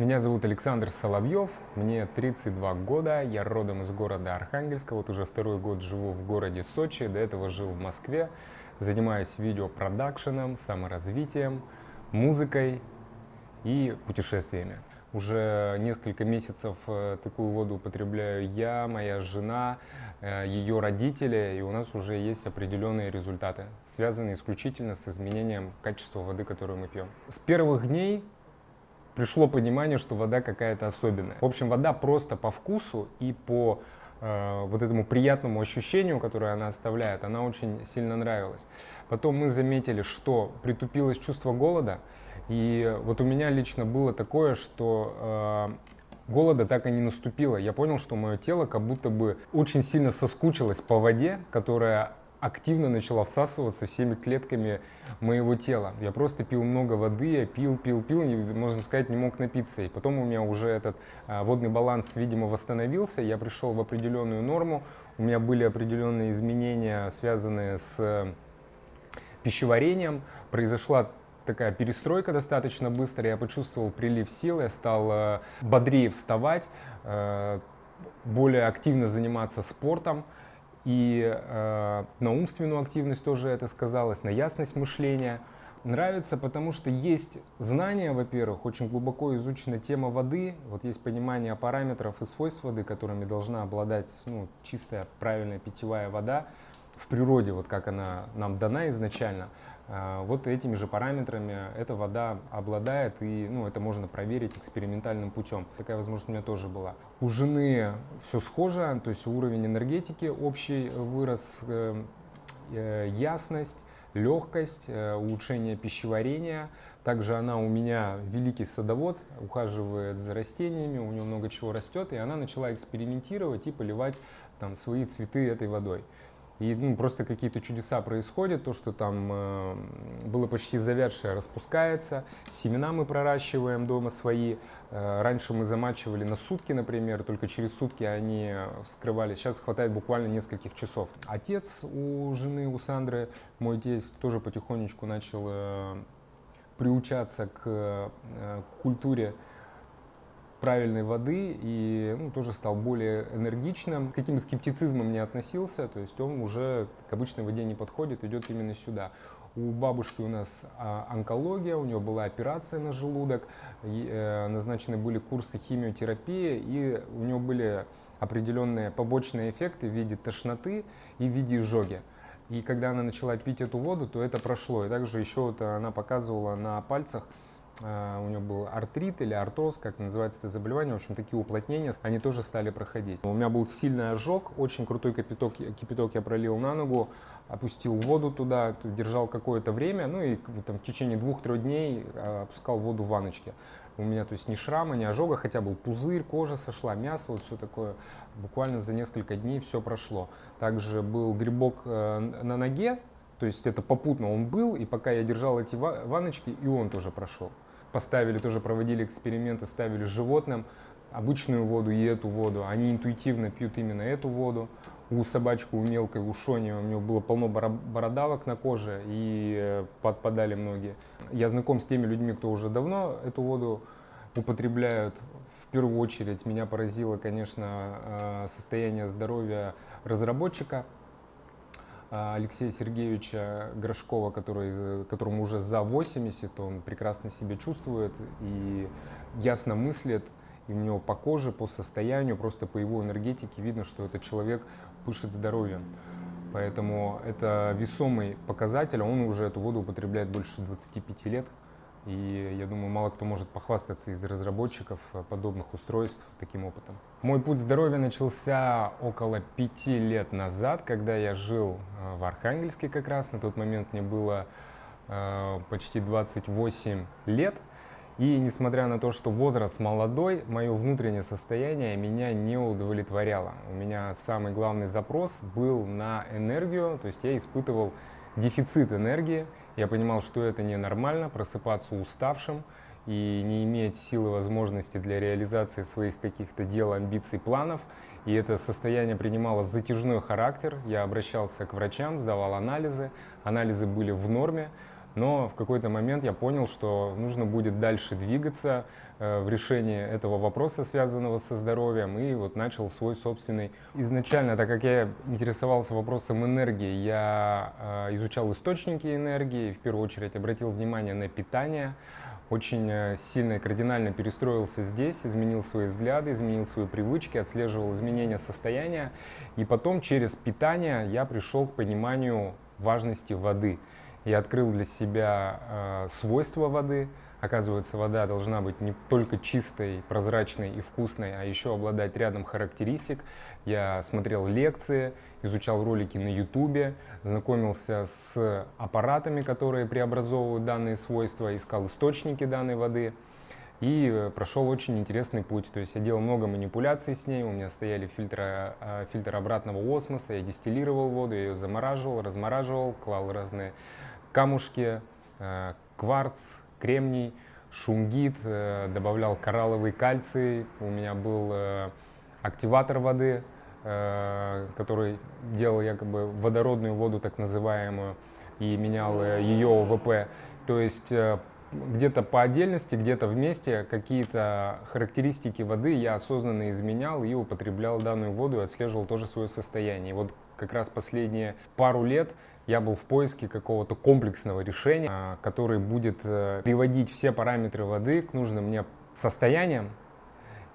Меня зовут Александр Соловьев, мне 32 года, я родом из города Архангельска, вот уже второй год живу в городе Сочи, до этого жил в Москве, занимаюсь видеопродакшеном, саморазвитием, музыкой и путешествиями. Уже несколько месяцев э, такую воду употребляю я, моя жена, э, ее родители, и у нас уже есть определенные результаты, связанные исключительно с изменением качества воды, которую мы пьем. С первых дней пришло понимание, что вода какая-то особенная. В общем, вода просто по вкусу и по э, вот этому приятному ощущению, которое она оставляет, она очень сильно нравилась. Потом мы заметили, что притупилось чувство голода, и вот у меня лично было такое, что э, голода так и не наступило. Я понял, что мое тело как будто бы очень сильно соскучилось по воде, которая активно начала всасываться всеми клетками моего тела. Я просто пил много воды, я пил, пил, пил, и, можно сказать, не мог напиться. И потом у меня уже этот а, водный баланс, видимо, восстановился, я пришел в определенную норму, у меня были определенные изменения, связанные с пищеварением, произошла такая перестройка достаточно быстрая, я почувствовал прилив сил, я стал э, бодрее вставать, э, более активно заниматься спортом, и э, на умственную активность тоже это сказалось, на ясность мышления. Нравится, потому что есть знания, во-первых, очень глубоко изучена тема воды, вот есть понимание параметров и свойств воды, которыми должна обладать ну, чистая, правильная питьевая вода в природе, вот как она нам дана изначально. А, вот этими же параметрами эта вода обладает, и ну, это можно проверить экспериментальным путем. Такая возможность у меня тоже была. У жены все схоже, то есть уровень энергетики общий вырос, э, э, ясность, легкость, э, улучшение пищеварения. Также она у меня великий садовод, ухаживает за растениями, у нее много чего растет, и она начала экспериментировать и поливать там, свои цветы этой водой. И ну, просто какие-то чудеса происходят, то, что там э, было почти завядшее, распускается. Семена мы проращиваем дома свои. Э, раньше мы замачивали на сутки, например, только через сутки они вскрывались. Сейчас хватает буквально нескольких часов. Отец у жены, у Сандры, мой тесть, тоже потихонечку начал э, приучаться к э, культуре правильной воды и ну, тоже стал более энергичным. С каким скептицизмом не относился, то есть он уже к обычной воде не подходит, идет именно сюда. У бабушки у нас а, онкология, у нее была операция на желудок, э, назначены были курсы химиотерапии, и у нее были определенные побочные эффекты в виде тошноты и в виде изжоги. И когда она начала пить эту воду, то это прошло. И также еще вот она показывала на пальцах, у него был артрит или артроз, как называется это заболевание, в общем, такие уплотнения, они тоже стали проходить. У меня был сильный ожог, очень крутой кипяток, кипяток я пролил на ногу, опустил воду туда, держал какое-то время, ну и там, в течение двух-трех дней а, опускал воду в ванночке. У меня, то есть, ни шрама, ни ожога, хотя был пузырь, кожа сошла, мясо, вот все такое. Буквально за несколько дней все прошло. Также был грибок э, на ноге, то есть это попутно он был, и пока я держал эти ванночки, и он тоже прошел поставили, тоже проводили эксперименты, ставили животным обычную воду и эту воду. Они интуитивно пьют именно эту воду. У собачки, у мелкой, у Шони, у него было полно бородавок на коже и э, подпадали многие. Я знаком с теми людьми, кто уже давно эту воду употребляют. В первую очередь меня поразило, конечно, э, состояние здоровья разработчика – Алексея Сергеевича Грошкова, который, которому уже за 80, он прекрасно себя чувствует и ясно мыслит, и у него по коже, по состоянию, просто по его энергетике видно, что этот человек пышет здоровьем. Поэтому это весомый показатель, он уже эту воду употребляет больше 25 лет. И я думаю, мало кто может похвастаться из разработчиков подобных устройств таким опытом. Мой путь здоровья начался около пяти лет назад, когда я жил э, в Архангельске как раз. На тот момент мне было э, почти 28 лет. И несмотря на то, что возраст молодой, мое внутреннее состояние меня не удовлетворяло. У меня самый главный запрос был на энергию, то есть я испытывал дефицит энергии. Я понимал, что это ненормально, просыпаться уставшим и не иметь силы возможности для реализации своих каких-то дел, амбиций, планов. И это состояние принимало затяжной характер. Я обращался к врачам, сдавал анализы. Анализы были в норме, но в какой-то момент я понял, что нужно будет дальше двигаться э, в решении этого вопроса, связанного со здоровьем, и вот начал свой собственный. Изначально, так как я интересовался вопросом энергии, я э, изучал источники энергии, в первую очередь обратил внимание на питание, очень э, сильно и кардинально перестроился здесь, изменил свои взгляды, изменил свои привычки, отслеживал изменения состояния. И потом через питание я пришел к пониманию важности воды. Я открыл для себя э, свойства воды. Оказывается, вода должна быть не только чистой, прозрачной и вкусной, а еще обладать рядом характеристик. Я смотрел лекции, изучал ролики на YouTube, знакомился с аппаратами, которые преобразовывают данные свойства, искал источники данной воды и э, прошел очень интересный путь. То есть я делал много манипуляций с ней, у меня стояли фильтры, э, фильтр обратного осмоса, я дистиллировал воду, я ее замораживал, размораживал, клал разные камушки, э, кварц, кремний, шунгит, добавлял коралловый кальций, у меня был активатор воды, который делал якобы водородную воду так называемую и менял ее ОВП. То есть где-то по отдельности, где-то вместе какие-то характеристики воды я осознанно изменял и употреблял данную воду и отслеживал тоже свое состояние. Вот как раз последние пару лет я был в поиске какого-то комплексного решения, а, который будет э, приводить все параметры воды к нужным мне состояниям,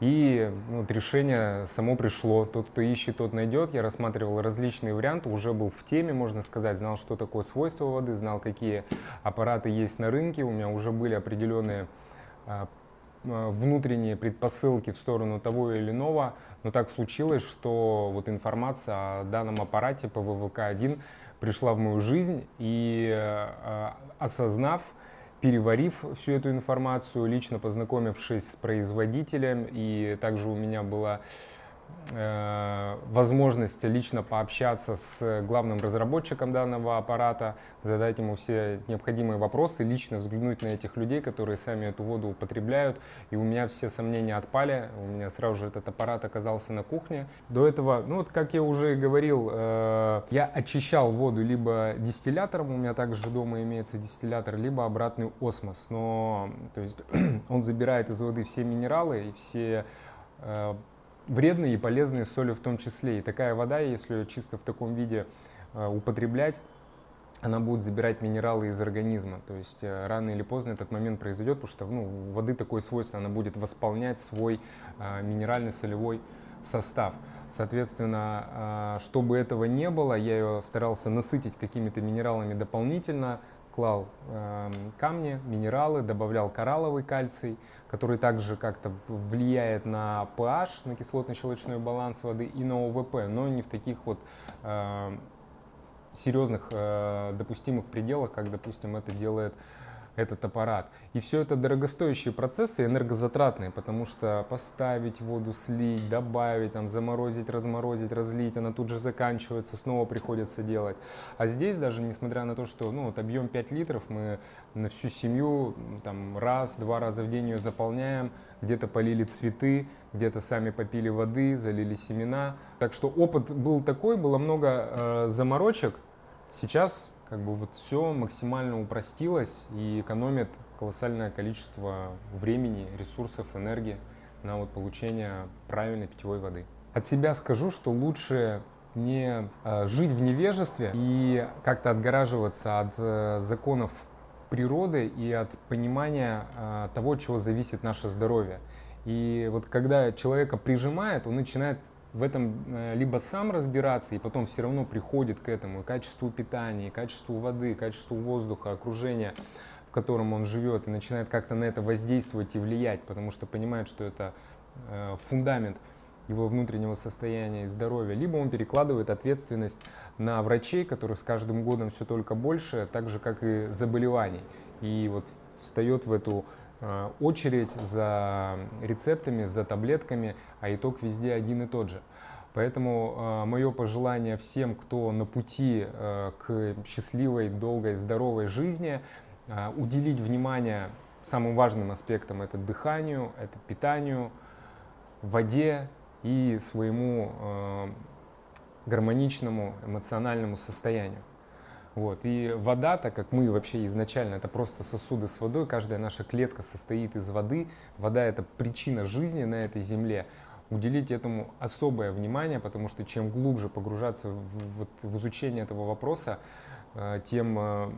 и ну, вот, решение само пришло. Тот, кто ищет, тот найдет. Я рассматривал различные варианты, уже был в теме, можно сказать, знал, что такое свойство воды, знал, какие аппараты есть на рынке. У меня уже были определенные а, а, внутренние предпосылки в сторону того или иного. Но так случилось, что вот информация о данном аппарате по ВВК-1 пришла в мою жизнь и а, осознав, переварив всю эту информацию, лично познакомившись с производителем, и также у меня была Э, возможность лично пообщаться с главным разработчиком данного аппарата, задать ему все необходимые вопросы, лично взглянуть на этих людей, которые сами эту воду употребляют. И у меня все сомнения отпали, у меня сразу же этот аппарат оказался на кухне. До этого, ну вот как я уже говорил, э, я очищал воду либо дистиллятором, у меня также дома имеется дистиллятор, либо обратный осмос. Но то есть, он забирает из воды все минералы и все э, вредные и полезные соли в том числе. И такая вода, если ее чисто в таком виде э, употреблять, она будет забирать минералы из организма. То есть э, рано или поздно этот момент произойдет, потому что ну, у воды такое свойство, она будет восполнять свой э, минеральный солевой состав. Соответственно, чтобы этого не было, я ее старался насытить какими-то минералами дополнительно, клал камни, минералы, добавлял коралловый кальций, который также как-то влияет на pH, на кислотно-щелочной баланс воды и на ОВП, но не в таких вот э, серьезных э, допустимых пределах, как, допустим, это делает этот аппарат. И все это дорогостоящие процессы, энергозатратные, потому что поставить воду, слить, добавить, там, заморозить, разморозить, разлить, она тут же заканчивается, снова приходится делать. А здесь даже, несмотря на то, что ну, вот объем 5 литров, мы на всю семью там, раз-два раза в день ее заполняем, где-то полили цветы, где-то сами попили воды, залили семена. Так что опыт был такой, было много э, заморочек. Сейчас как бы вот все максимально упростилось и экономит колоссальное количество времени, ресурсов, энергии на вот получение правильной питьевой воды. От себя скажу, что лучше не э, жить в невежестве и как-то отгораживаться от э, законов природы и от понимания э, того, чего зависит наше здоровье. И вот когда человека прижимает, он начинает в этом э, либо сам разбираться и потом все равно приходит к этому, и качеству питания, и качеству воды, и качеству воздуха, окружения, в котором он живет, и начинает как-то на это воздействовать и влиять, потому что понимает, что это э, фундамент его внутреннего состояния и здоровья, либо он перекладывает ответственность на врачей, которых с каждым годом все только больше, так же как и заболеваний. И вот встает в эту очередь за рецептами, за таблетками, а итог везде один и тот же. Поэтому э, мое пожелание всем, кто на пути э, к счастливой, долгой, здоровой жизни, э, уделить внимание самым важным аспектам это дыханию, это питанию, воде и своему э, гармоничному эмоциональному состоянию. Вот. И вода, так как мы вообще изначально это просто сосуды с водой, каждая наша клетка состоит из воды, вода это причина жизни на этой земле, уделить этому особое внимание, потому что чем глубже погружаться в, в, в изучение этого вопроса, э, тем э,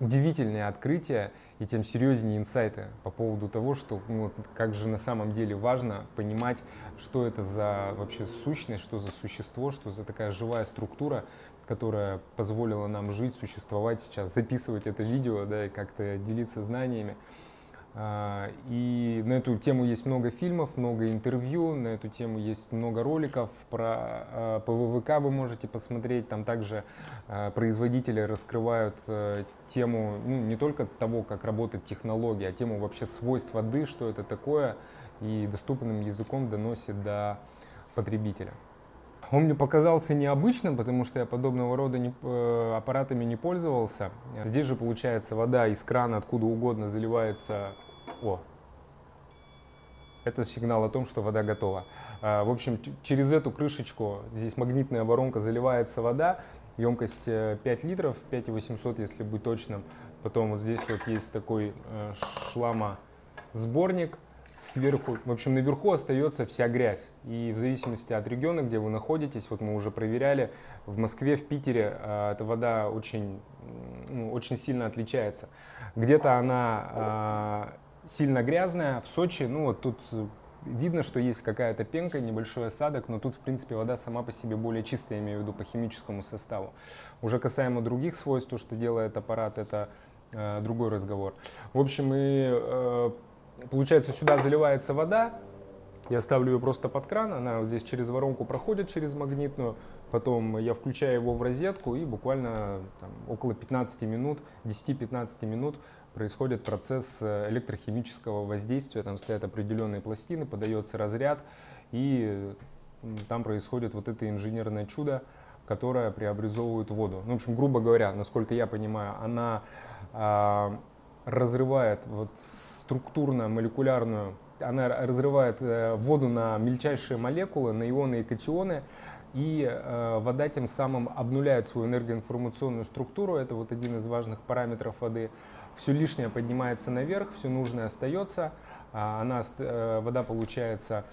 удивительнее открытие и тем серьезнее инсайты по поводу того, что ну, как же на самом деле важно понимать, что это за вообще сущность, что за существо, что за такая живая структура, которая позволила нам жить, существовать сейчас, записывать это видео, да, и как-то делиться знаниями. А, и на эту тему есть много фильмов, много интервью, на эту тему есть много роликов. Про а, ПВВК вы можете посмотреть. Там также а, производители раскрывают э, тему ну, не только того, как работает технология, а тему вообще свойств воды, что это такое, и доступным языком доносит до потребителя. Он мне показался необычным, потому что я подобного рода не, э, аппаратами не пользовался. Здесь же получается вода из крана откуда угодно заливается. О, это сигнал о том, что вода готова. А, в общем, через эту крышечку, здесь магнитная воронка, заливается вода, емкость 5 э, литров, 5800, если быть точным. Потом вот здесь вот есть такой э, шлама сборник, сверху, в общем, наверху остается вся грязь. И в зависимости от региона, где вы находитесь, вот мы уже проверяли, в Москве, в Питере э, эта вода очень, ну, очень сильно отличается. Где-то она э, сильно грязная, в Сочи, ну вот тут видно, что есть какая-то пенка, небольшой осадок, но тут, в принципе, вода сама по себе более чистая, имею в виду по химическому составу. Уже касаемо других свойств, то, что делает аппарат, это э, другой разговор. В общем, и э, Получается, сюда заливается вода, я ставлю ее просто под кран, она вот здесь через воронку проходит, через магнитную, потом я включаю его в розетку и буквально там, около 15 минут, 10-15 минут происходит процесс э, электрохимического воздействия, там стоят определенные пластины, подается разряд, и там происходит вот это инженерное чудо, которое преобразовывает воду. Ну, в общем, грубо говоря, насколько я понимаю, она а, разрывает вот структурно-молекулярную, она разрывает э, воду на мельчайшие молекулы, на ионы и катионы, и э, вода тем самым обнуляет свою энергоинформационную структуру, это вот один из важных параметров воды. Все лишнее поднимается наверх, все нужное остается, а она, э, вода получается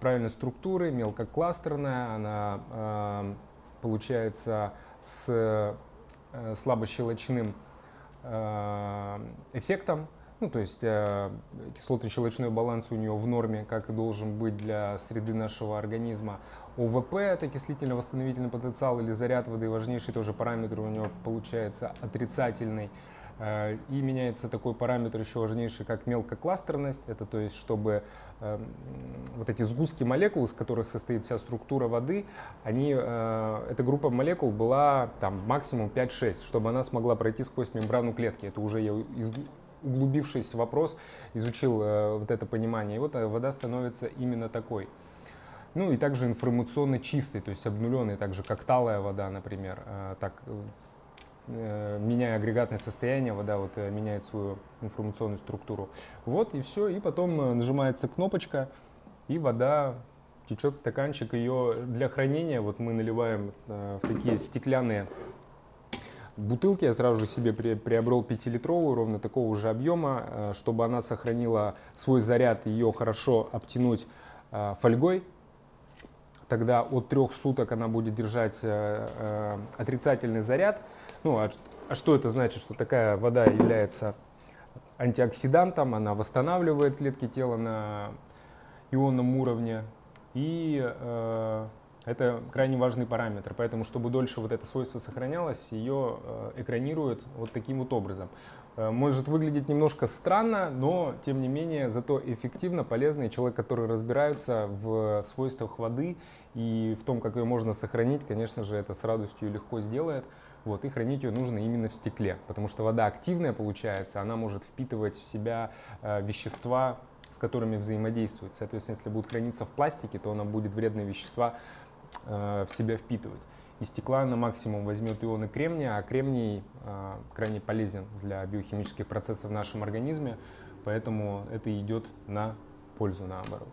правильной структуры, мелкокластерная, она получается с слабощелочным эффектом, ну, то есть э, кислотно-щелочной баланс у нее в норме, как и должен быть для среды нашего организма. ОВП – это окислительно-восстановительный потенциал или заряд воды, важнейший тоже параметр у него получается отрицательный. Э, и меняется такой параметр еще важнейший, как мелкокластерность. Это то есть, чтобы э, вот эти сгустки молекул, из которых состоит вся структура воды, они, э, эта группа молекул была там максимум 5-6, чтобы она смогла пройти сквозь мембрану клетки. Это уже я углубившись в вопрос, изучил э, вот это понимание. И вот э, вода становится именно такой. Ну и также информационно чистой, то есть обнуленной, так же как талая вода, например. Э, так, э, меняя агрегатное состояние, вода вот э, меняет свою информационную структуру. Вот и все, и потом э, нажимается кнопочка, и вода течет в стаканчик. Ее для хранения вот мы наливаем э, в такие стеклянные бутылки я сразу же себе приобрел 5-литровую, ровно такого же объема, э, чтобы она сохранила свой заряд, ее хорошо обтянуть э, фольгой. Тогда от трех суток она будет держать э, отрицательный заряд. Ну, а, а что это значит? Что такая вода является антиоксидантом, она восстанавливает клетки тела на ионном уровне и это крайне важный параметр, поэтому, чтобы дольше вот это свойство сохранялось, ее э, экранируют вот таким вот образом. Э, может выглядеть немножко странно, но тем не менее зато эффективно, полезно. И человек, который разбирается в свойствах воды и в том, как ее можно сохранить, конечно же, это с радостью легко сделает. Вот, и хранить ее нужно именно в стекле, потому что вода активная получается, она может впитывать в себя э, вещества, с которыми взаимодействует. Соответственно, если будет храниться в пластике, то она будет вредные вещества в себя впитывать. И стекла на максимум возьмет ионы кремния, а кремний э, крайне полезен для биохимических процессов в нашем организме, поэтому это идет на пользу наоборот.